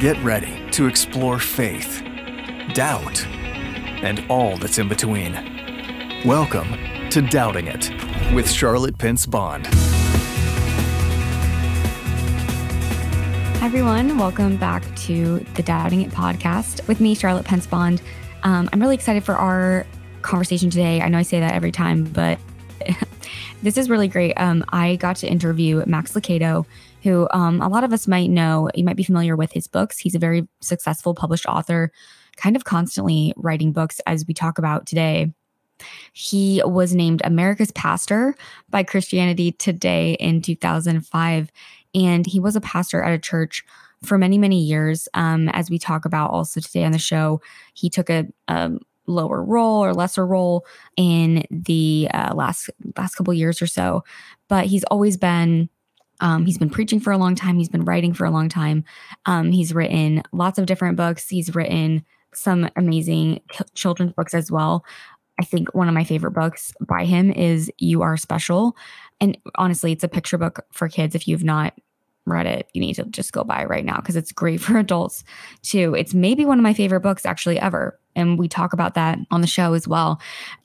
Get ready to explore faith, doubt, and all that's in between. Welcome to Doubting It with Charlotte Pence Bond. Hi, everyone. Welcome back to the Doubting It podcast with me, Charlotte Pence Bond. Um, I'm really excited for our conversation today. I know I say that every time, but this is really great. Um, I got to interview Max Lucado, who um, a lot of us might know. You might be familiar with his books. He's a very successful published author, kind of constantly writing books as we talk about today. He was named America's Pastor by Christianity Today in 2005. And he was a pastor at a church for many, many years. Um, as we talk about also today on the show, he took a, a lower role or lesser role in the uh, last last couple years or so, but he's always been. Um, he's been preaching for a long time. He's been writing for a long time. Um, he's written lots of different books. He's written some amazing children's books as well. I think one of my favorite books by him is You Are Special. And honestly, it's a picture book for kids. If you've not read it, you need to just go buy it right now because it's great for adults too. It's maybe one of my favorite books actually ever. And we talk about that on the show as well.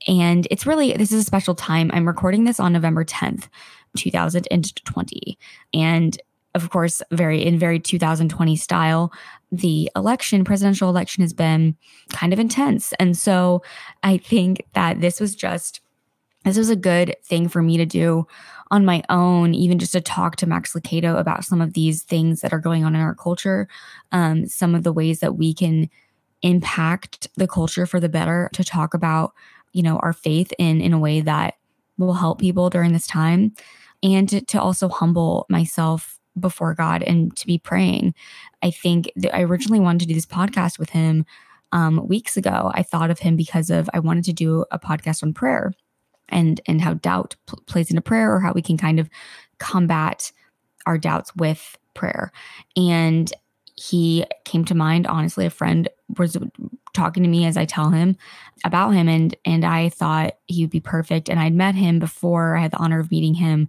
And it's really, this is a special time. I'm recording this on November 10th, 2020. And of course, very in very 2020 style, the election, presidential election, has been kind of intense. And so I think that this was just this was a good thing for me to do on my own, even just to talk to Max Lucado about some of these things that are going on in our culture, um, some of the ways that we can impact the culture for the better, to talk about, you know, our faith in in a way that will help people during this time, and to, also humble myself before God and to be praying. I think I originally wanted to do this podcast with him um, weeks ago. I thought of him because of I wanted to do a podcast on prayer and and how doubt pl- plays into prayer or how we can kind of combat our doubts with prayer. And he came to mind honestly a friend was talking to me as I tell him about him and and I thought he would be perfect and I'd met him before I had the honor of meeting him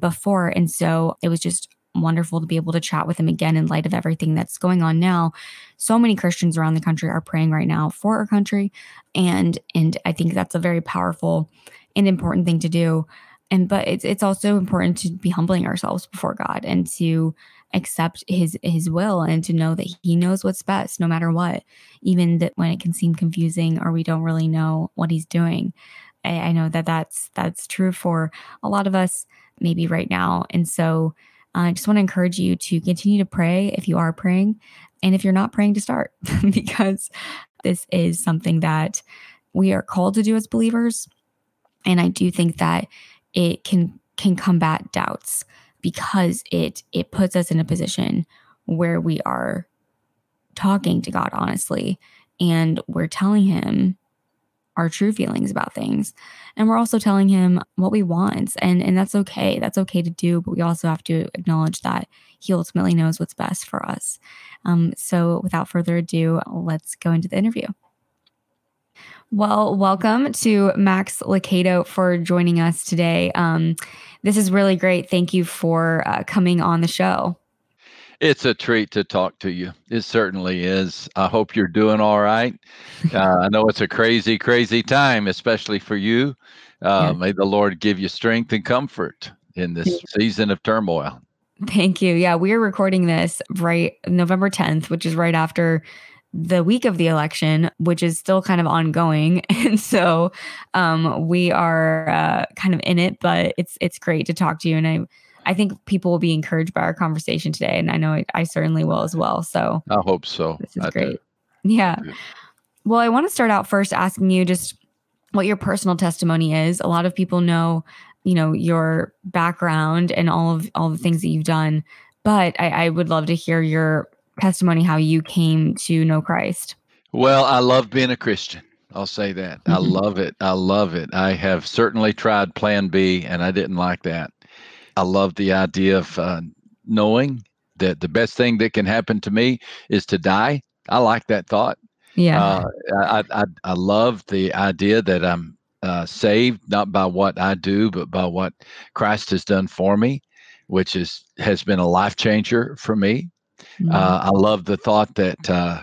before and so it was just wonderful to be able to chat with him again in light of everything that's going on now. So many Christians around the country are praying right now for our country and and I think that's a very powerful and important thing to do. And but it's it's also important to be humbling ourselves before God and to accept his his will and to know that he knows what's best no matter what even that when it can seem confusing or we don't really know what he's doing. I, I know that that's that's true for a lot of us maybe right now. And so I just want to encourage you to continue to pray if you are praying, and if you're not praying, to start because this is something that we are called to do as believers. And I do think that it can can combat doubts because it it puts us in a position where we are talking to God honestly and we're telling him our true feelings about things. And we're also telling him what we want. And, and that's okay. That's okay to do. But we also have to acknowledge that he ultimately knows what's best for us. Um, so without further ado, let's go into the interview. Well, welcome to Max Lucado for joining us today. Um, this is really great. Thank you for uh, coming on the show. It's a treat to talk to you. It certainly is. I hope you're doing all right. Uh, I know it's a crazy, crazy time, especially for you. Uh, yeah. May the Lord give you strength and comfort in this season of turmoil. Thank you. Yeah, we are recording this right November 10th, which is right after the week of the election, which is still kind of ongoing. And so um, we are uh, kind of in it, but it's it's great to talk to you. And I I think people will be encouraged by our conversation today, and I know I, I certainly will as well. So I hope so. This is I great. Do. Yeah. Well, I want to start out first asking you just what your personal testimony is. A lot of people know, you know, your background and all of all the things that you've done, but I, I would love to hear your testimony how you came to know Christ. Well, I love being a Christian. I'll say that. Mm-hmm. I love it. I love it. I have certainly tried plan B and I didn't like that. I love the idea of uh, knowing that the best thing that can happen to me is to die. I like that thought. Yeah. Uh, I, I, I love the idea that I'm uh, saved not by what I do, but by what Christ has done for me, which is has been a life changer for me. Mm-hmm. Uh, I love the thought that uh,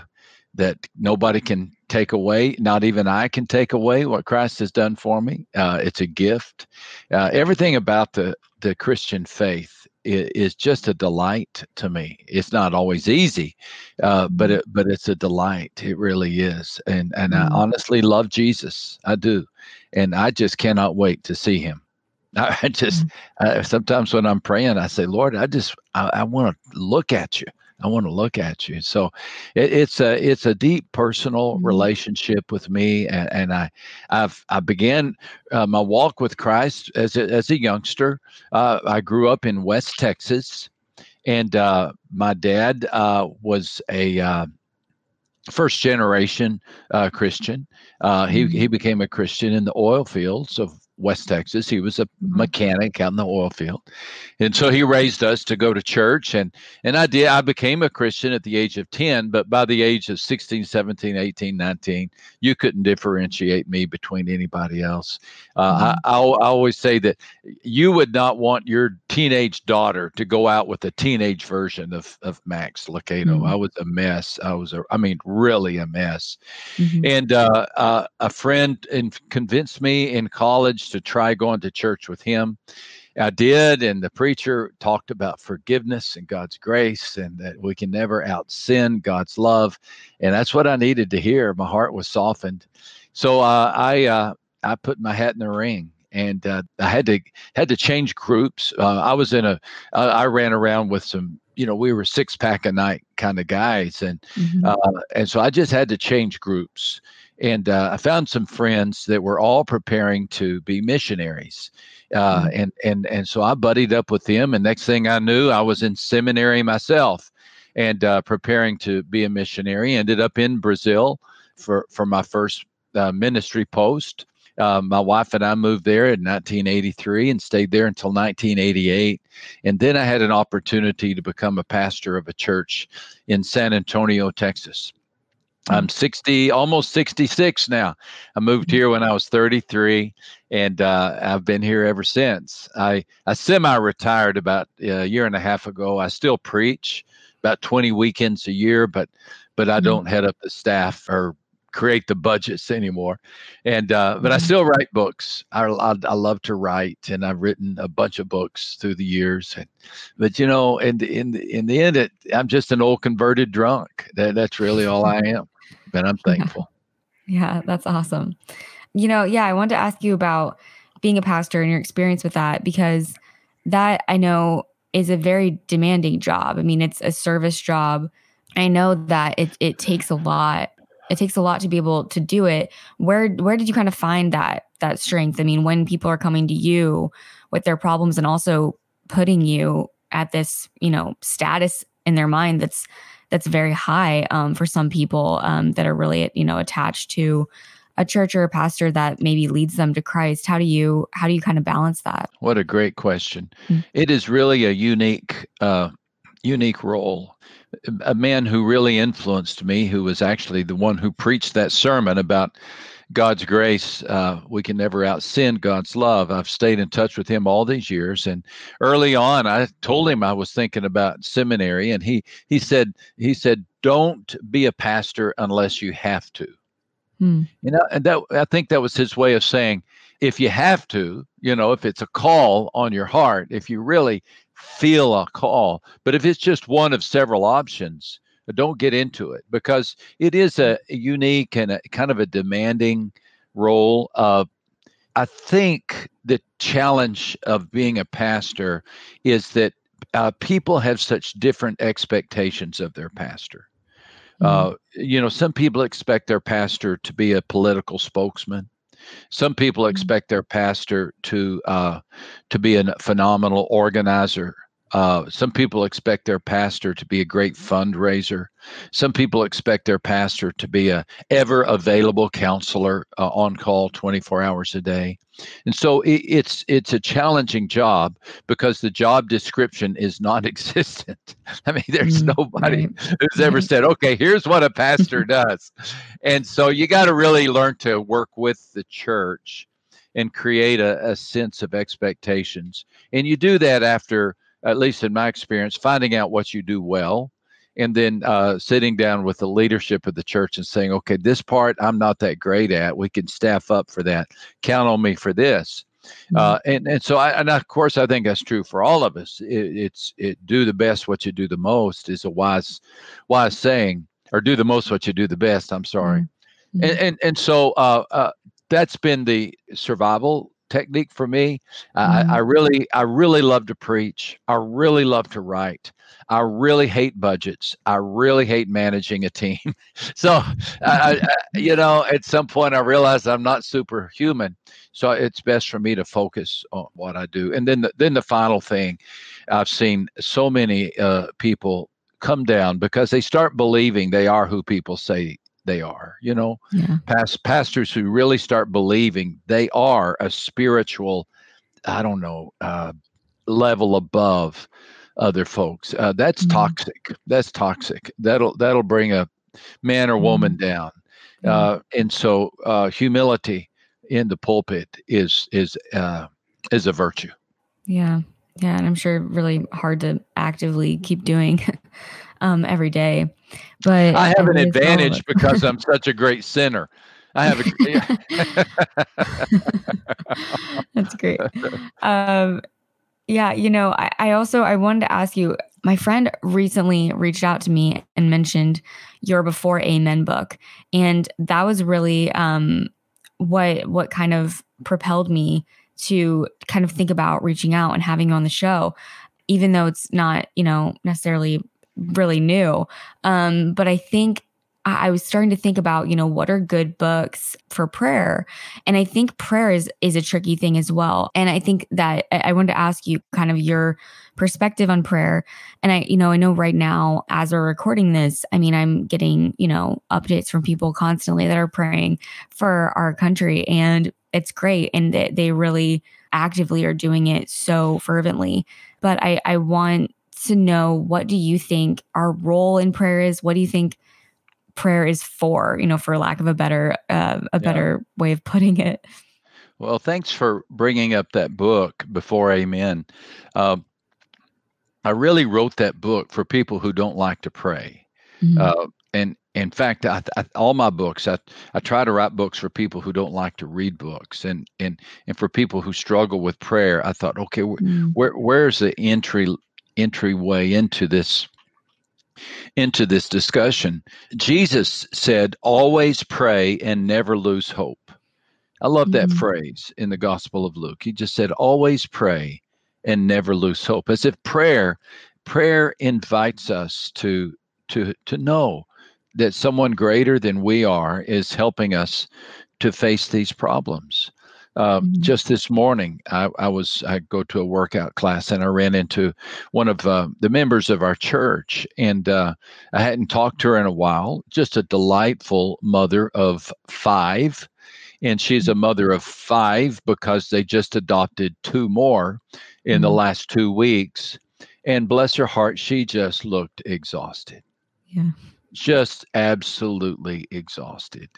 that nobody can take away, not even I can take away what Christ has done for me. Uh, it's a gift. Uh, everything about the the Christian faith is, is, just a delight to me. It's not always easy, uh, but mm-hmm. it, but it's a delight. It really is. And and mm-hmm. I honestly love Jesus. I do, and I just cannot wait to see him. I just mm-hmm. sometimes when I'm praying, I say, Lord, I just I, I want to look at you. I want to look at you. So it, it's a it's a deep personal mm-hmm. relationship with me, and, and I I've I began uh, my walk with Christ as a, as a youngster. Uh, I grew up in West Texas, and uh, my dad uh, was a uh, first generation uh, Christian. Uh, he he mm-hmm. became a Christian in the oil fields of West Texas. He was a mm-hmm. mechanic out in the oil field. And so he raised us to go to church. And, and I did. I became a Christian at the age of 10, but by the age of 16, 17, 18, 19, you couldn't differentiate me between anybody else. Uh, mm-hmm. I, I, I, always say that you would not want your teenage daughter to go out with a teenage version of, of Max Lucado. Mm-hmm. I was a mess. I was, a, I mean, really a mess. Mm-hmm. And uh, uh, a friend in, convinced me in college to try going to church with him. I did, and the preacher talked about forgiveness and God's grace, and that we can never out sin God's love, and that's what I needed to hear. My heart was softened, so uh, I uh, I put my hat in the ring, and uh, I had to had to change groups. Uh, I was in a I ran around with some you know we were six pack a night kind of guys, and mm-hmm. Uh, and so I just had to change groups and uh, I found some friends that were all preparing to be missionaries, uh, mm-hmm. and and and so I buddied up with them, and next thing I knew, I was in seminary myself, and uh, preparing to be a missionary. Ended up in Brazil for for my first uh, ministry post. Uh, my wife and I moved there in 1983 and stayed there until 1988. And then I had an opportunity to become a pastor of a church in San Antonio, Texas. I'm 60, almost 66 now. I moved here when I was 33, and uh, I've been here ever since. I, I semi-retired about a year and a half ago. I still preach about 20 weekends a year, but but I mm-hmm. don't head up the staff or create the budgets anymore. And uh, but I mm-hmm. still write books. I, I, I love to write, and I've written a bunch of books through the years. And, but you know, in the, in the, in the end, it, I'm just an old converted drunk. That, that's really all I am and I'm thankful. Yeah. yeah, that's awesome. You know, yeah, I wanted to ask you about being a pastor and your experience with that because that I know is a very demanding job. I mean, it's a service job. I know that it it takes a lot. It takes a lot to be able to do it. Where where did you kind of find that that strength? I mean, when people are coming to you with their problems and also putting you at this, you know, status in their mind that's that's very high um, for some people um, that are really you know attached to a church or a pastor that maybe leads them to Christ. How do you how do you kind of balance that? What a great question. Mm-hmm. It is really a unique uh, unique role. A man who really influenced me, who was actually the one who preached that sermon about God's grace, uh, we can never out sin God's love. I've stayed in touch with him all these years, and early on, I told him I was thinking about seminary, and he he said he said don't be a pastor unless you have to. Hmm. You know, and that I think that was his way of saying if you have to, you know, if it's a call on your heart, if you really feel a call, but if it's just one of several options, don't get into it because it is a, unique and a kind of a demanding role. Uh, I think the challenge of being a pastor is that uh, people have such different expectations of their pastor. Mm-hmm. Uh, you know, some people expect their pastor to be a political spokesman. Some people mm-hmm. expect their pastor to uh, to be a phenomenal organizer uh, some people expect their pastor to be a great fundraiser. Some people expect their pastor to be a ever available counselor uh, on call 24 hours a day. And so it, it's it's a challenging job because the job description is non-existent. I mean, there's mm, nobody who's ever said, "Okay, here's what a pastor does." and so you got to really learn to work with the church and create a, a sense of expectations. And you do that after at least in my experience, finding out what you do well and then uh, sitting down with the leadership of the church and saying, okay, this part I'm not that great at. We can staff up for that. Count on me for this. Mm-hmm. Uh, and and so I and of course I think that's true for all of us. It, it's it do the best what you do the most is a wise wise saying, or do the most what you do the best. I'm sorry, mm-hmm. and, and and so uh, uh, that's been the survival technique for me. Mm-hmm. I, I really I really love to preach. I really love to write. I really hate budgets. I really hate managing a team. so, I, I, you know, at some point I realized I'm not superhuman. So it's best for me to focus on what I do. And then, the, then the final thing, I've seen so many uh, people come down because they start believing they are who people say they are. You know, yeah. past pastors who really start believing they are a spiritual, I don't know, uh, level above other folks. Uh, that's mm-hmm. toxic. That's toxic. That'll that'll bring a man or woman mm-hmm. down. Uh, and so uh, humility in the pulpit is is uh, is a virtue. Yeah, yeah, and I'm sure really hard to actively keep doing um, every day. But I have an advantage because I'm such a great sinner. I have a. That's great. Um, yeah, you know, I, I also I wanted to ask you. My friend recently reached out to me and mentioned your Before Amen book, and that was really um, what what kind of propelled me to kind of think about reaching out and having you on the show, even though it's not you know necessarily really new. Um, but I think I was starting to think about, you know, what are good books for prayer? And I think prayer is is a tricky thing as well. And I think that I wanted to ask you kind of your perspective on prayer. And I, you know, I know right now as we're recording this, I mean, I'm getting, you know, updates from people constantly that are praying for our country. And it's great. And they, they really actively are doing it so fervently. But I, I want to know what do you think our role in prayer is? What do you think prayer is for, you know, for lack of a better uh, a better yeah. way of putting it. Well, thanks for bringing up that book before Amen. Uh, I really wrote that book for people who don't like to pray. Mm-hmm. Uh, and in fact, I, I, all my books, I, I try to write books for people who don't like to read books, and and and for people who struggle with prayer. I thought, okay, mm-hmm. where where's the entry entryway into this into this discussion. Jesus said, always pray and never lose hope. I love that mm-hmm. phrase in the Gospel of Luke. He just said, always pray and never lose hope. As if prayer, prayer invites us to to to know that someone greater than we are is helping us to face these problems. Uh, mm-hmm. Just this morning, I, I, was I go to a workout class and I ran into one of uh, the members of our church, and uh, I hadn't talked to her in a while. Just a delightful mother of five, and she's a mm-hmm. mother of five because they just adopted two more in mm-hmm. the last two weeks. And bless her heart, she just looked exhausted. Yeah, just absolutely exhausted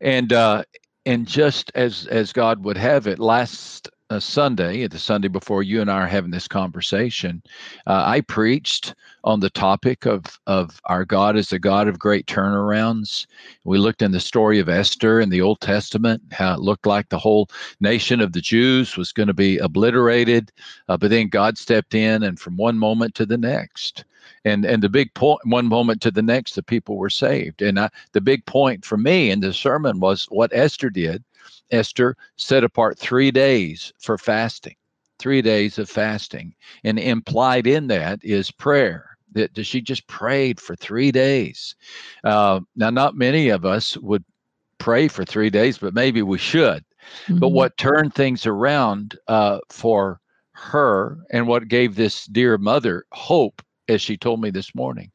and uh, and just as as God would have it, last uh, Sunday, the Sunday before you and I are having this conversation, uh, I preached on the topic of of our God is a God of great turnarounds. We looked in the story of Esther in the Old Testament, how it looked like the whole nation of the Jews was going to be obliterated, uh, but then God stepped in, and from one moment to the next, and and the big point one moment to the next the people were saved. And I, the big point for me in the sermon was what esther did. Esther set apart three days for fasting three days of fasting. And implied in that is prayer. That she just prayed for three days. Uh, now not many of us would pray for three days but maybe we should. Mm-hmm. but what turned things around uh, for her and what gave this dear mother hope as she told me this morning,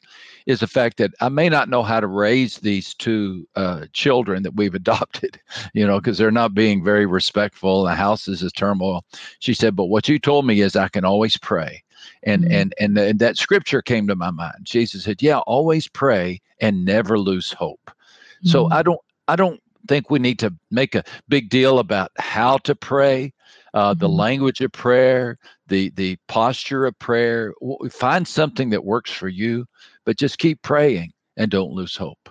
is the fact that I may not know how to raise these two uh, children that we've adopted, you know, because they're not being very respectful. The house is a turmoil. She said, but what you told me is I can always pray. And, mm-hmm. and and and that scripture came to my mind. Jesus said, "Yeah, always pray and never lose hope." Mm-hmm. So I don't I don't think we need to make a big deal about how to pray uh, the mm-hmm. language of prayer, the the posture of prayer. Find something that works for you, but just keep praying and don't lose hope.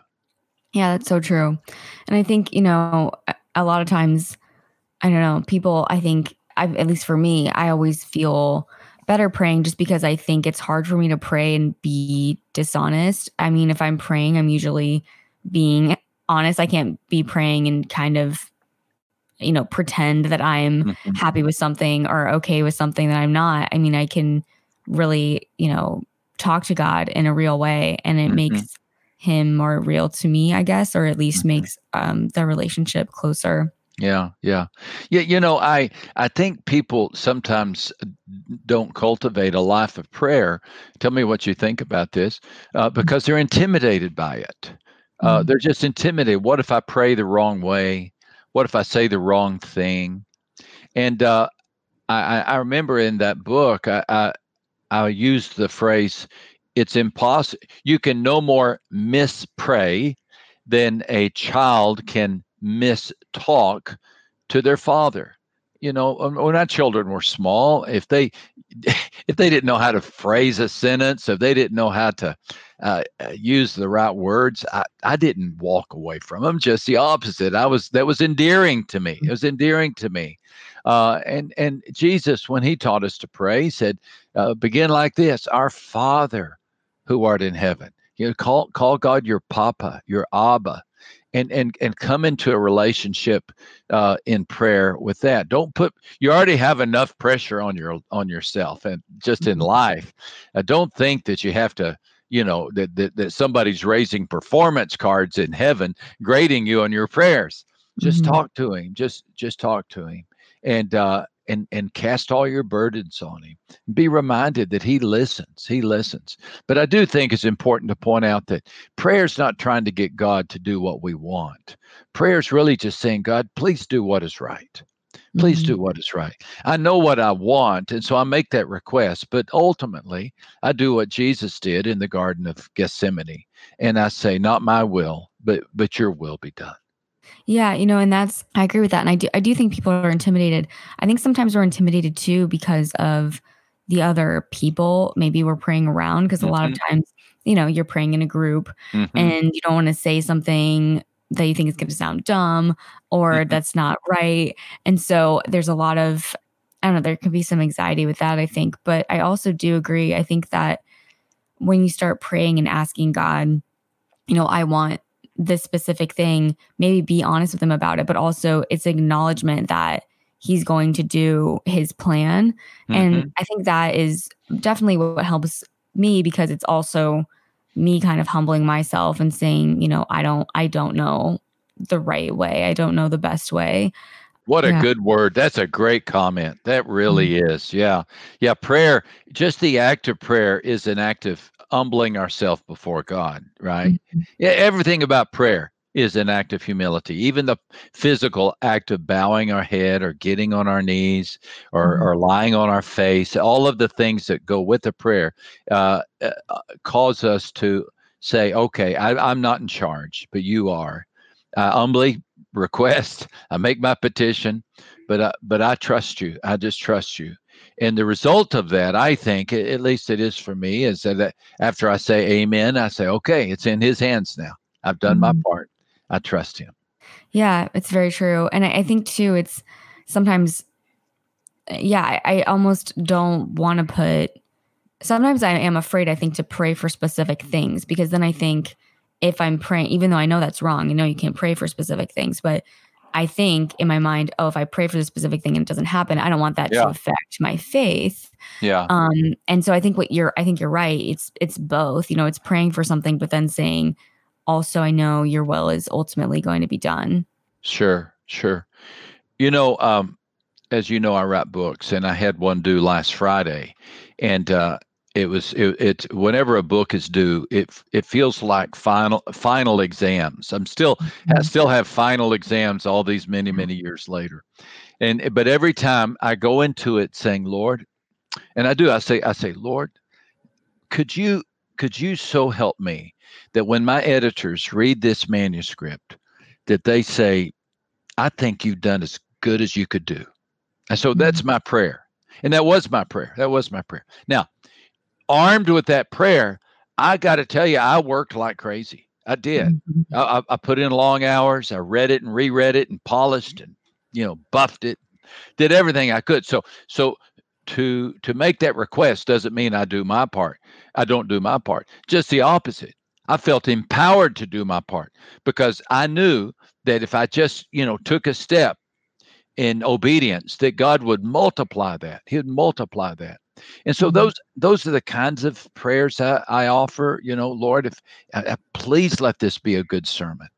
Yeah, that's so true. And I think, you know, a lot of times, I don't know, people, I think, I've, at least for me, I always feel better praying just because I think it's hard for me to pray and be dishonest. I mean, if I'm praying, I'm usually being honest. I can't be praying and kind of, you know, pretend that I'm mm-hmm. happy with something or okay with something that I'm not. I mean, I can really, you know, talk to God in a real way and it mm-hmm. makes him more real to me, I guess, or at least mm-hmm. makes um, the relationship closer. Yeah, yeah, yeah. You know, I I think people sometimes don't cultivate a life of prayer. Tell me what you think about this, uh, mm-hmm. because they're intimidated by it. Uh, mm-hmm. They're just intimidated. What if I pray the wrong way? What if I say the wrong thing? And uh, I, I remember in that book, I, I I used the phrase it's impossible. You can no more mispray than a child can mistalk to their father. You know, um, when our children were small, if they if they didn't know how to phrase a sentence, if they didn't know how to uh, uh, use the right words, I, I didn't walk away from them. Just the opposite. I was that was endearing to me. It was endearing to me. Uh, and and Jesus, when he taught us to pray, he said, uh, "Begin like this: Our Father who art in heaven. You know, call call God your Papa, your Abba, and and and come into a relationship uh, in prayer with that. Don't put you already have enough pressure on your on yourself and just in mm-hmm. life. Uh, don't think that you have to you know that, that that somebody's raising performance cards in heaven grading you on your prayers just mm-hmm. talk to him just just talk to him and uh and and cast all your burdens on him. Be reminded that he listens he listens. But i do think it's important to point out that prayer is not trying to get god to do what we want. Prayer is really just saying god please do what is right. Please mm-hmm. do what is right. I know what i want and so i make that request but ultimately i do what jesus did in the garden of gethsemane and i say not my will but but your will be done yeah, you know, and that's I agree with that. And I do I do think people are intimidated. I think sometimes we're intimidated too because of the other people maybe we're praying around because mm-hmm. a lot of mm-hmm. times, you know, you're praying in a group mm-hmm. and you don't want to say something that you think is going to sound dumb or mm-hmm. that's not right. And so there's a lot of I don't know, there could be some anxiety with that, I think. But I also do agree. I think that when you start praying and asking God, you know, I want this specific thing, maybe be honest with him about it, but also it's acknowledgement that he's going to do his plan. Mm-hmm. And I think that is definitely what helps me because it's also me kind of humbling myself and saying, you know, I don't I don't know the right way. I don't know the best way. What a good word. That's a great comment. That really mm-hmm. is. Yeah. Yeah. Prayer, just the act of prayer is an act of humbling ourselves before God, right? Mm-hmm. Yeah, everything about prayer is an act of humility. Even the physical act of bowing our head or getting on our knees or, mm-hmm. or lying on our face, all of the things that go with the prayer uh, uh, cause us to say, okay, I, am not in charge, but you are. I humbly request, I make my petition, but I, but I trust you. I just trust you. And the result of that, I think, at least it is for me, is that after I say amen, I say, okay, it's in his hands now. I've done mm-hmm. my part. I trust him. Yeah, it's very true. And I, I think, too, it's sometimes, yeah, I, I almost don't want to put, sometimes I am afraid, I think, to pray for specific things because then I think if I'm praying, even though I know that's wrong, you know, you can't pray for specific things, but I think in my mind, oh, if I pray for this specific thing and it doesn't happen, I don't want that yeah. to affect my faith. Yeah. Um, and so I think what you're I think you're right. It's it's both. You know, it's praying for something, but then saying, also, I know your will is ultimately going to be done. Sure, sure. You know, um, as you know, I write books and I had one due last Friday. And uh, it was it, it whenever a book is due it it feels like final final exams. I'm still i mm-hmm. still have final exams all these many many years later. And but every time i go into it saying lord and i do i say i say lord could you could you so help me that when my editors read this manuscript that they say i think you've done as good as you could do and so that's mm-hmm. my prayer. And that was my prayer. That was my prayer. Now armed with that prayer, I got to tell you, I worked like crazy. I did. Mhm. I, I put in long hours. I read it and reread it and polished and you know buffed it, did everything I could. So so to to make that request doesn't mean I do my part. I don't do my part. Just the opposite. I felt empowered to do my part because I knew that if I just you know took a step in obedience, that God would multiply that. He would multiply that. And so Mhm. those those are the kinds of prayers I, I offer. You know, Lord, if uh, uh, please let this be a good sermon.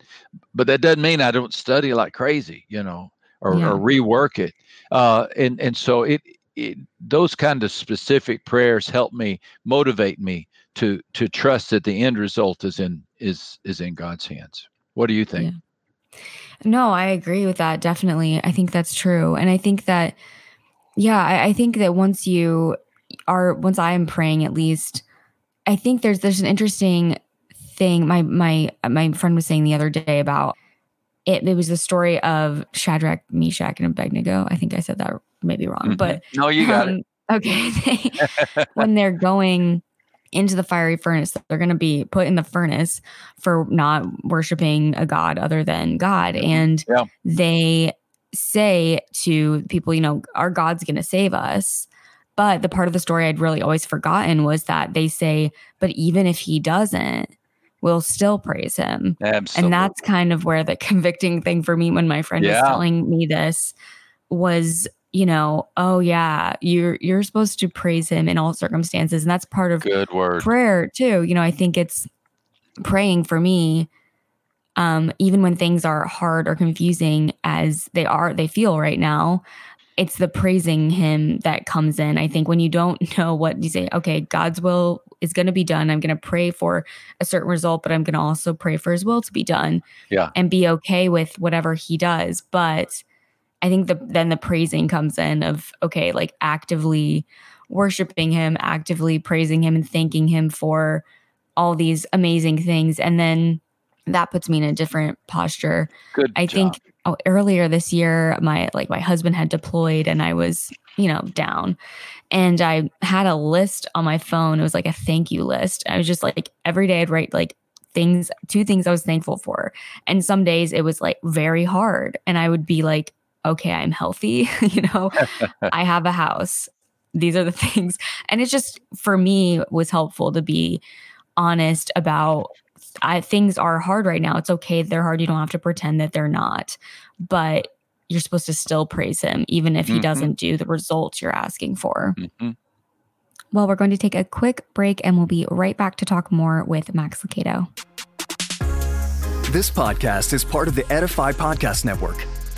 But that doesn't mean I don't study like crazy. You know, or, Yeah. or rework it. Uh, and and so it, it those kind of specific prayers help me motivate me to to trust that the end result is in is is in God's hands. What do you think? No, I agree with that. Definitely. I think that's true. And I think that, yeah, I, I think that once you are, once I am praying at least, I think there's, there's an interesting thing. My, my, my friend was saying the other day about it. It was the story of Shadrach, Meshach, and Abednego. I think I said that maybe wrong, Mhm. but no, you got um, Okay. They- when they're going into the fiery furnace, they're going to be put in the furnace for not worshiping a god other than God. Mm-hmm. And Yeah. they say to people, you know, our God's going to save us. But the part of the story I'd really always forgotten was that they say, but even if he doesn't, we'll still praise him. Absolutely. And that's kind of where the convicting thing for me when my friend Yeah. was telling me this was, you know, oh yeah, you're you're supposed to praise him in all circumstances. And that's part of good word. prayer too. You know, I think it's praying for me um even when things are hard or confusing as they are they feel right now it's the praising him that comes in i think when you don't know what you say okay god's will is going to be done i'm going to pray for a certain result but i'm going to also pray for his will to be done Yeah. and be okay with whatever he does but i think the then the praising comes in of okay like actively worshiping him actively praising him and thanking him for all these amazing things and then that puts me in a different posture Good. I job. think oh, earlier this year, my like my husband had deployed and I was, you know, down. And I had a list on my phone. It was like a thank you list. I was just like every day I'd write like things, two things I was thankful for. And some days it was like very hard. And I would be like, okay, I'm healthy, you know, I have a house. These are the things. And it just for me was helpful to be honest about I, things are hard right now. It's okay. They're hard. You don't have to pretend that they're not. But you're supposed to still praise him, even if he Mhm. doesn't do the results you're asking for. Mhm. Well, we're going to take a quick break and we'll be right back to talk more with Max Lucado. This podcast is part of the Edify Podcast Network.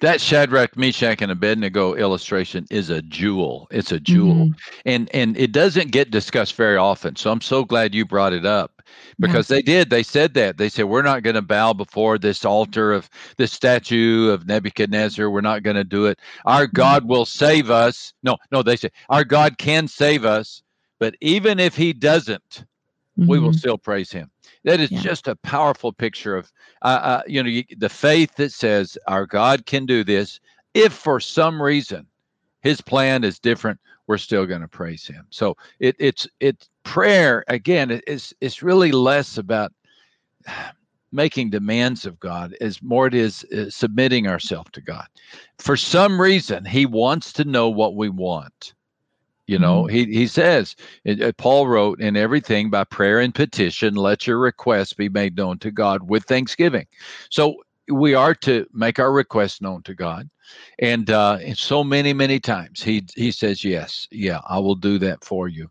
That Shadrach, Meshach, and Abednego illustration is a jewel. It's a jewel, Mhm. and and it doesn't get discussed very often. So I'm so glad you brought it up because they did. They said that they said we're not going to bow before this altar of this statue of Nebuchadnezzar. We're not going to do it. Our God will save us. No, no, they said our God can save us, but even if He doesn't, we will Mhm. still praise him. That is Yeah. just a powerful picture of, uh, uh, you know, you, the faith that says our God can do this. If for some reason His plan is different, we're still going to praise Him. So it, it's it's prayer again. it- It's it's really less about making demands of God as more it is uh, submitting ourselves to God. For some reason, He wants to know what we want. You know, he he says, uh, Paul wrote, in everything by prayer and petition, let your requests be made known to God with thanksgiving. So we are to make our requests known to God. And uh, and so many, many times he he says, Yes, yeah, I will do that for you.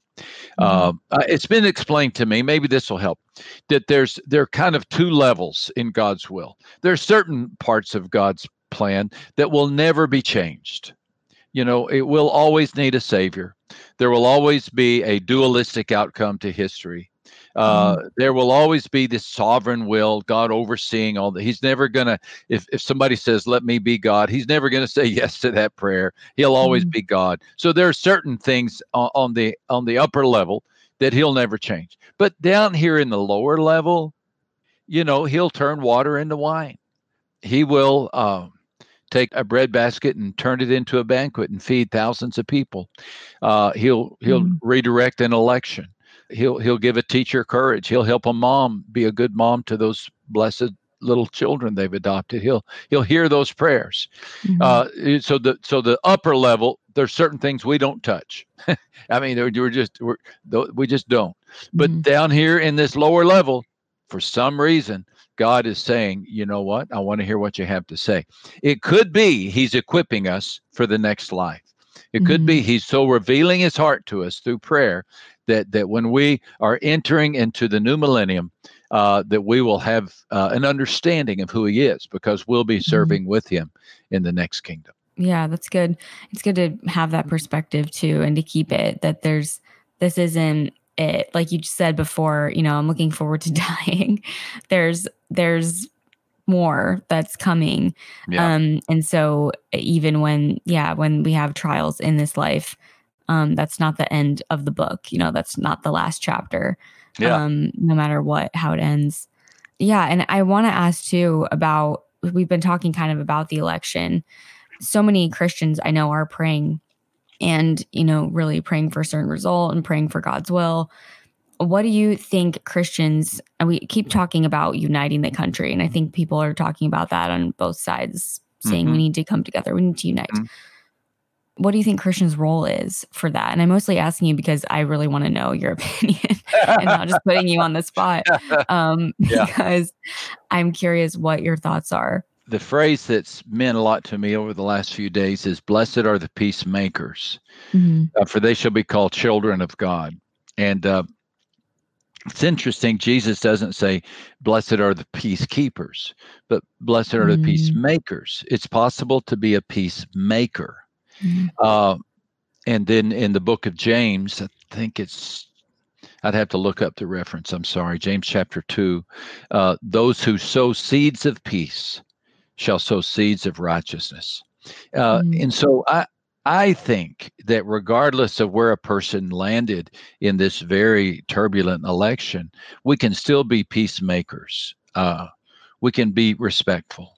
Mhm. Um, uh, it's been explained to me, maybe this will help, that there's there are kind of two levels in God's will. There are certain parts of God's plan that will never be changed. You know, it will always need a savior. There will always be a dualistic outcome to history. Uh, mm-hmm. There will always be this sovereign will, God overseeing all that. He's never going to, if, if somebody says, let me be God, he's never going to say yes to that prayer. He'll always mm-hmm. be God. So there are certain things on, on the on the upper level that he'll never change. But down here in the lower level, you know, he'll turn water into wine. He will um, take a bread basket and turn it into a banquet and feed thousands of people. Uh, he'll he'll mm-hmm. redirect an election. He'll he'll give a teacher courage. He'll help a mom be a good mom to those blessed little children they've adopted. He'll he'll hear those prayers. Mm-hmm. Uh, so the so the upper level, there's certain things we don't touch. I mean, we're just we're, we just don't. But mm-hmm. down here in this lower level, for some reason, God is saying, you know what? I want to hear what you have to say. It could be He's equipping us for the next life. It mm-hmm. could be mm-hmm. He's so revealing His heart to us through prayer that that when we are entering into the new millennium, uh, that we will have uh, an understanding of who He is because we'll be mm-hmm. serving mm-hmm. with Him in the next kingdom. Yeah, that's good. It's good to have that perspective too, and to keep it that there's this isn't it like you said before you know i'm looking forward to dying there's there's more that's coming yeah. um and so even when yeah when we have trials in this life um that's not the end of the book you know that's not the last chapter yeah. um no matter what how it ends yeah and i want to ask too about we've been talking kind of about the election so many christians i know are praying and, you know, really praying for a certain result and praying for God's will. What do you think Christians, and we keep talking about uniting the country, and I think people are talking about that on both sides, saying mm-hmm. we need to come together, we need to unite. Mm-hmm. What do you think Christians' role is for that? And I'm mostly asking you because I really want to know your opinion and not just putting you on the spot. Um, yeah. Because I'm curious what your thoughts are the phrase that's meant a lot to me over the last few days is blessed are the peacemakers mm-hmm. uh, for they shall be called children of god and uh, it's interesting jesus doesn't say blessed are the peacekeepers but blessed are mm-hmm. the peacemakers it's possible to be a peacemaker mm-hmm. uh, and then in the book of james i think it's I'd have to look up the reference. I'm sorry. James chapter 2. Uh, those who sow seeds of peace shall sow seeds of righteousness. Uh, mm. And so I, I think that regardless of where a person landed in this very turbulent election, we can still be peacemakers. Uh, we can be respectful.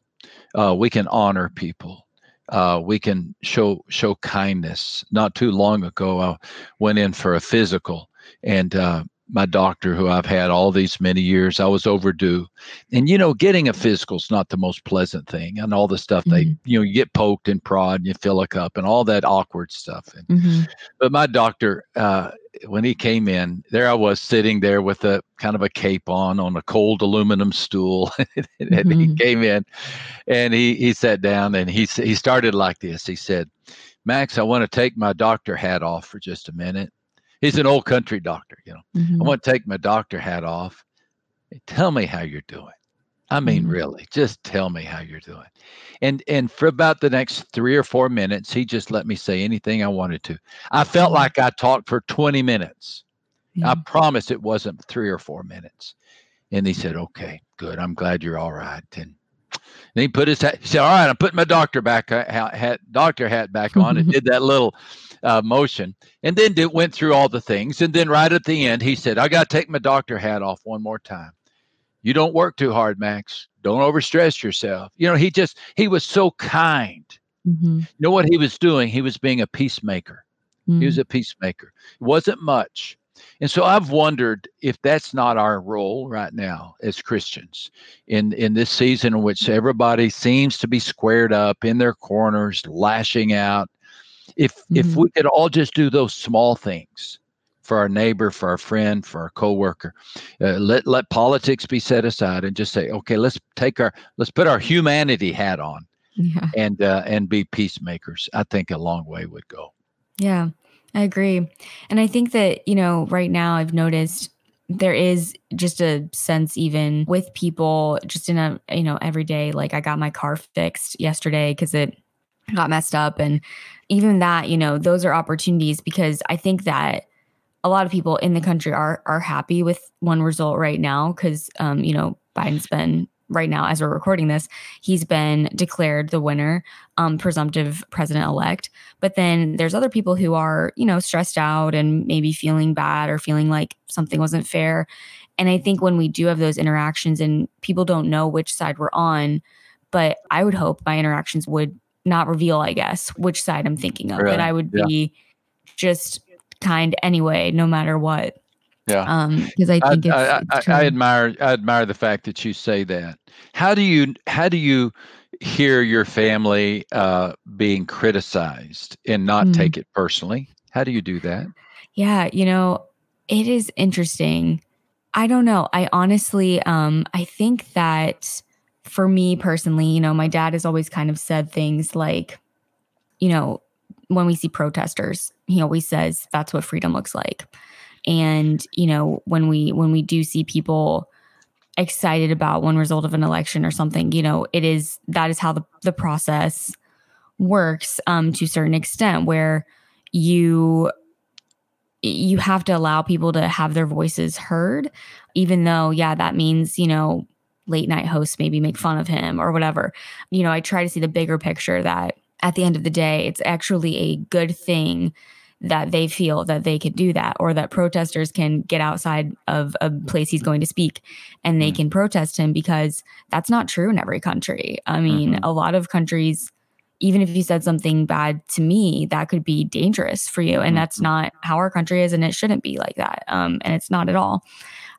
Uh, we can honor people. Uh, we can show show kindness. Not too long ago, I went in for a physical, and uh, my doctor who I've had all these many years. I was overdue. And you know, getting a physical is not the most pleasant thing and all the stuff mm-hmm. they, you know, you get poked and prod and you fill a cup and all that awkward stuff. And, mm-hmm. But my doctor, uh, when he came in, there I was sitting there with a kind of a cape on on a cold aluminum stool. and mm-hmm. he came in and he he sat down and he he started like this. He said, Max, I want to take my doctor hat off for just a minute he's an old country doctor, you know. Mm-hmm. I want to take my doctor hat off. Tell me how you're doing. I mean, mm-hmm. really, just tell me how you're doing. And and for about the next three or four minutes, he just let me say anything I wanted to. I felt mm-hmm. like I talked for 20 minutes. Yeah. I promise it wasn't three or four minutes. And he said, Okay, good. I'm glad you're all right. And and he put his hat, he said, All right, I'm putting my doctor back uh, hat, doctor hat back on and did that little uh, motion. And then it went through all the things. And then right at the end, he said, I got to take my doctor hat off one more time. You don't work too hard, Max. Don't overstress yourself. You know, he just, he was so kind. Mm-hmm. You know what he was doing? He was being a peacemaker. Mm-hmm. He was mm. a peacemaker. It wasn't much. And so I've wondered if that's not our role right now as Christians in, in this season in which everybody seems to be squared up in their corners, lashing out, if mm-hmm. if we could all just do those small things for our neighbor, for our friend, for our coworker, uh, let let politics be set aside and just say, okay, let's take our let's put our humanity hat on, yeah. and uh, and be peacemakers. I think a long way would go. Yeah, I agree, and I think that you know right now I've noticed there is just a sense even with people just in a you know every day like i got my car fixed yesterday because it got messed up. And even that, you know, those are opportunities because I think that a lot of people in the country are are happy with one result right now because um, you know Biden's been right now as we're recording this he's been declared the winner um, presumptive president elect but then there's other people who are you know stressed out and maybe feeling bad or feeling like something wasn't fair and i think when we do have those interactions and people don't know which side we're on but i would hope my interactions would not reveal i guess which side i'm thinking of Really? that i would Yeah. be just kind anyway no matter what Yeah. um because i I, think it's, I, it's I, true. I admire I admire the fact that you say that. How do you how do you hear your family uh, being criticized and not Mm. take it personally? How do you do that? Yeah, you know, it is interesting. I don't know. I honestly um I think that for me personally, you know, my dad has always kind of said things like, you know, when we see protesters, he always says that's what freedom looks like. And, you know, when we when we do see people excited about one result of an election or something, you know, it is that is how the, the process works um to a certain extent where you you have to allow people to have their voices heard even though yeah that means you know late night hosts maybe make fun of him or whatever. You know i try to see the bigger picture that at the end of the day it's actually a good thing that they feel that they could do that or that protesters can get outside of a place he's going to speak and they Mm. can protest him because that's not true in every country i mean Mhm. a lot of countries even if you said something bad to me, that could be dangerous for you. And that's Mhm. not how our country is, and it shouldn't be like that. Um, and it's not at all.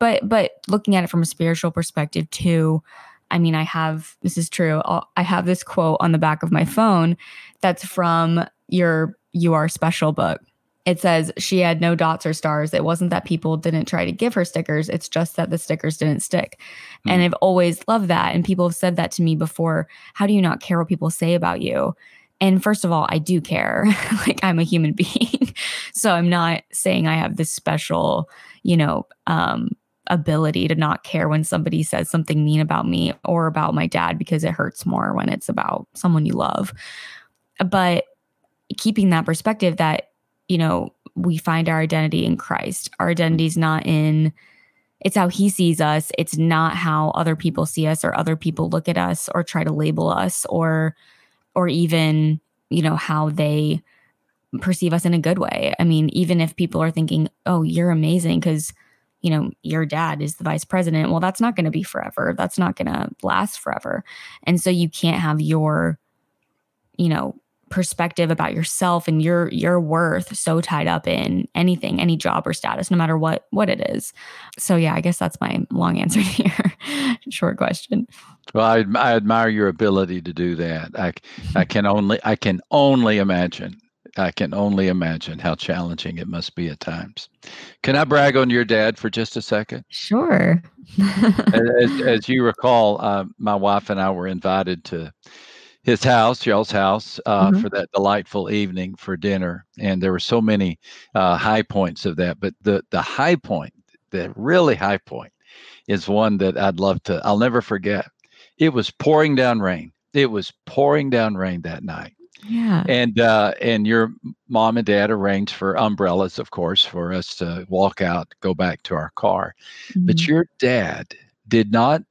But but looking at it from a spiritual perspective too, I mean, I have this is true. I'll- I have this quote on the back of my phone that's from your "You Are Special" book. It says she had no dots or stars. It wasn't that people didn't try to give her stickers. It's just that the stickers didn't stick. And Mm. I've always loved that. And people have said that to me before. How do you not care what people say about you? And first of all, I do care. like I'm a human being. so I'm not saying I have this special, you know, um, ability to not care when somebody says something mean about me or about my dad because it hurts more when it's about someone you love. But keeping that perspective that, you know, we find our identity in Christ. Our identity is not in it's how he sees us. It's not how other people see us or other people look at us or try to label us or or even, you know, how they perceive us in a good way. I mean, even if people are thinking, "Oh, you're amazing cuz you know, your dad is the vice president." Well, that's not going to be forever. That's not going to last forever. And so you can't have your you know, perspective about yourself and your your worth so tied up in anything, any job or status, no matter what what it is. So yeah, I guess that's my long answer to your short question. Well, I, I admire your ability to do that. i i can only I can only imagine. I can only imagine how challenging it must be at times. Can I brag on your dad for just a second? Sure. as, as you recall, uh, my wife and I were invited to his house, y'all's house, uh, Mhm. for that delightful evening for dinner, and there were so many uh, high points of that. But the the high point, the really high point, is one that I'd love to. I'll never forget. It was pouring down rain. It was pouring down rain that night, yeah. and uh, and your mom and dad arranged for umbrellas, of course, for us to walk out, go back to our car. But Mhm. your dad did not.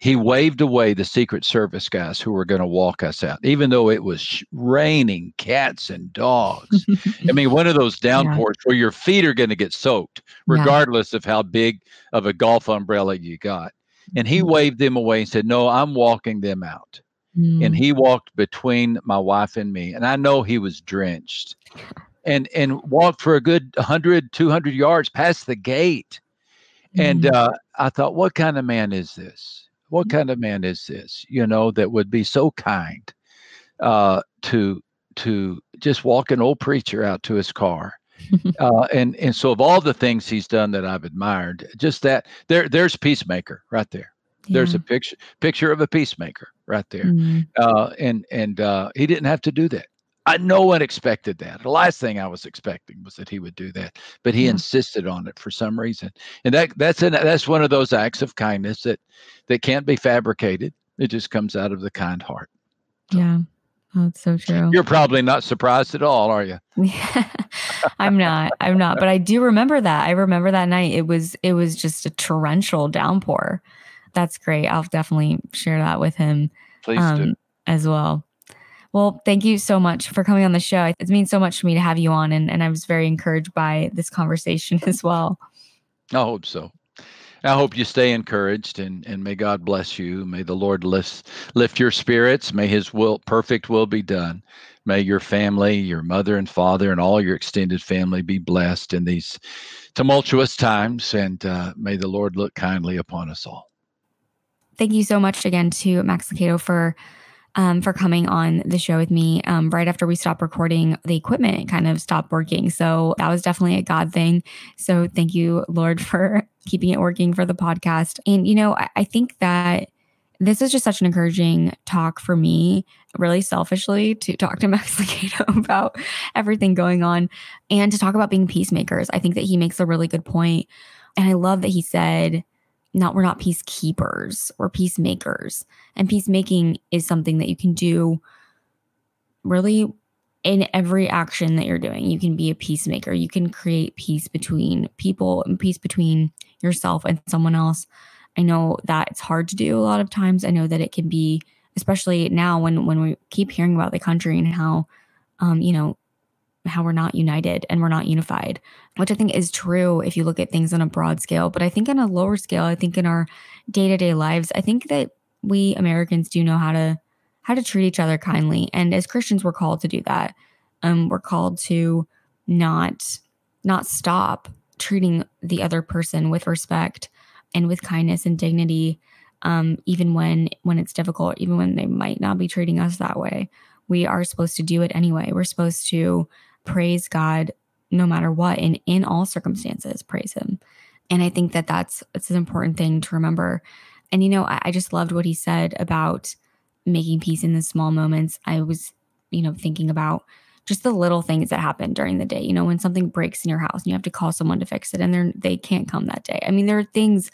He waved away the Secret Service guys who were going to walk us out, even though it was raining cats and dogs. I mean, one of those downpours where your feet are going to get soaked, Yeah. regardless of how big of a golf umbrella you got. And he Mhm. waved them away and said, No, I'm walking them out. And Mm. he walked between my wife and me. And I know he was drenched and, and walked for a good 100, 200 yards past the gate. And Mm. uh, I thought, what kind of man is this? What Mm. kind of man is this? You know, that would be so kind uh, to to just walk an old preacher out to his car. uh, and and so of all the things he's done that I've admired, just that there there's peacemaker right there. There's a picture picture of a peacemaker right there. Mm. Uh, and and uh, he didn't have to do that. I no one expected that. The last thing I was expecting was that he would do that, but he Yeah. insisted on it for some reason. And that that's an, that's one of those acts of kindness that that can't be fabricated. It just comes out of the kind heart. Yeah. Oh, that's so true. You're probably not surprised at all, are you? Yeah. I'm not. I'm not. But I do remember that. I remember that night. It was it was just a torrential downpour. That's great. I'll definitely share that with him. Please um, do. As well. Well, thank you so much for coming on the show. It means so much to me to have you on, and, and I was very encouraged by this conversation as well. I hope so. I hope you stay encouraged and, and may God bless you. May the Lord lift, lift your spirits. May his will, perfect will be done. May your family, your mother and father, and all your extended family be blessed in these tumultuous times. And uh, may the Lord look kindly upon us all. Thank you so much again to Max Lucado for um, for coming on the show with me. Um, right after we stopped recording, the equipment kind of stopped working. So that was definitely a God thing. So thank you, Lord, for keeping it working for the podcast. And, you know, I, I think that this is just such an encouraging talk for me, really selfishly, to talk to Max Lucado about everything going on and to talk about being peacemakers. I think that he makes a really good point. And I love that he said, not we're not peacekeepers we're peacemakers. And peacemaking is something that you can do really in every action that you're doing. You can be a peacemaker. You can create peace between people and peace between yourself and someone else. I know that it's hard to do a lot of times. I know that it can be especially now when when we keep hearing about the country and how um you know how we're not united and we're not unified, which I think is true if you look at things on a broad scale. But I think on a lower scale, I think in our day to day lives, I think that we Americans do know how to how to treat each other kindly, and as Christians, we're called to do that. Um, we're called to not not stop treating the other person with respect and with kindness and dignity, um, even when when it's difficult, even when they might not be treating us that way. We are supposed to do it anyway. We're supposed to praise God no matter what and in all circumstances praise him. And i think that that's it's an important thing to remember. And you know I, I, just loved what he said about making peace in the small moments. I was you know thinking about just the little things that happen during the day. You know when something breaks in your house and you have to call someone to fix it and they're they can't come that day. I mean there are things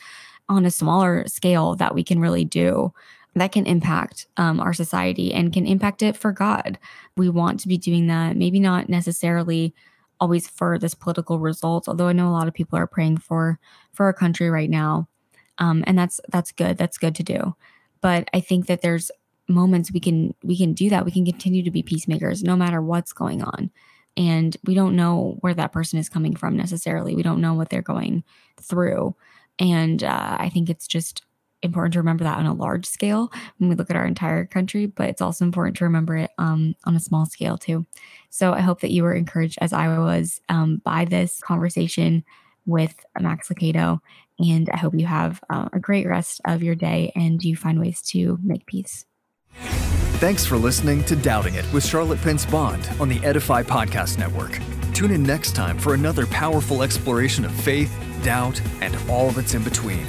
on a smaller scale that we can really do that can impact um, our society and can impact it for God. We want to be doing that, maybe not necessarily always for this political result, although I know a lot of people are praying for for our country right now, um, and that's that's good. That's good to do. But I think that there's moments we can we can do that. We can continue to be peacemakers no matter what's going on. And we don't know where that person is coming from necessarily. We don't know what they're going through. And uh, I think it's just important to remember that on a large scale when we look at our entire country, but it's also important to remember it um, on a small scale too. So I hope that you were encouraged, as I was, um, by this conversation with Max Lucado. And I hope you have uh, a great rest of your day and you find ways to make peace. Thanks for listening to Doubting It with Charlotte Pence Bond on the Edify Podcast Network. Tune in next time for another powerful exploration of faith, doubt, and all that's in between.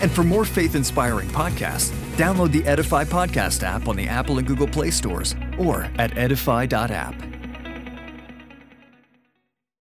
And for more faith inspiring podcasts, download the Edify Podcast app on the Apple and Google Play stores or at edify.app.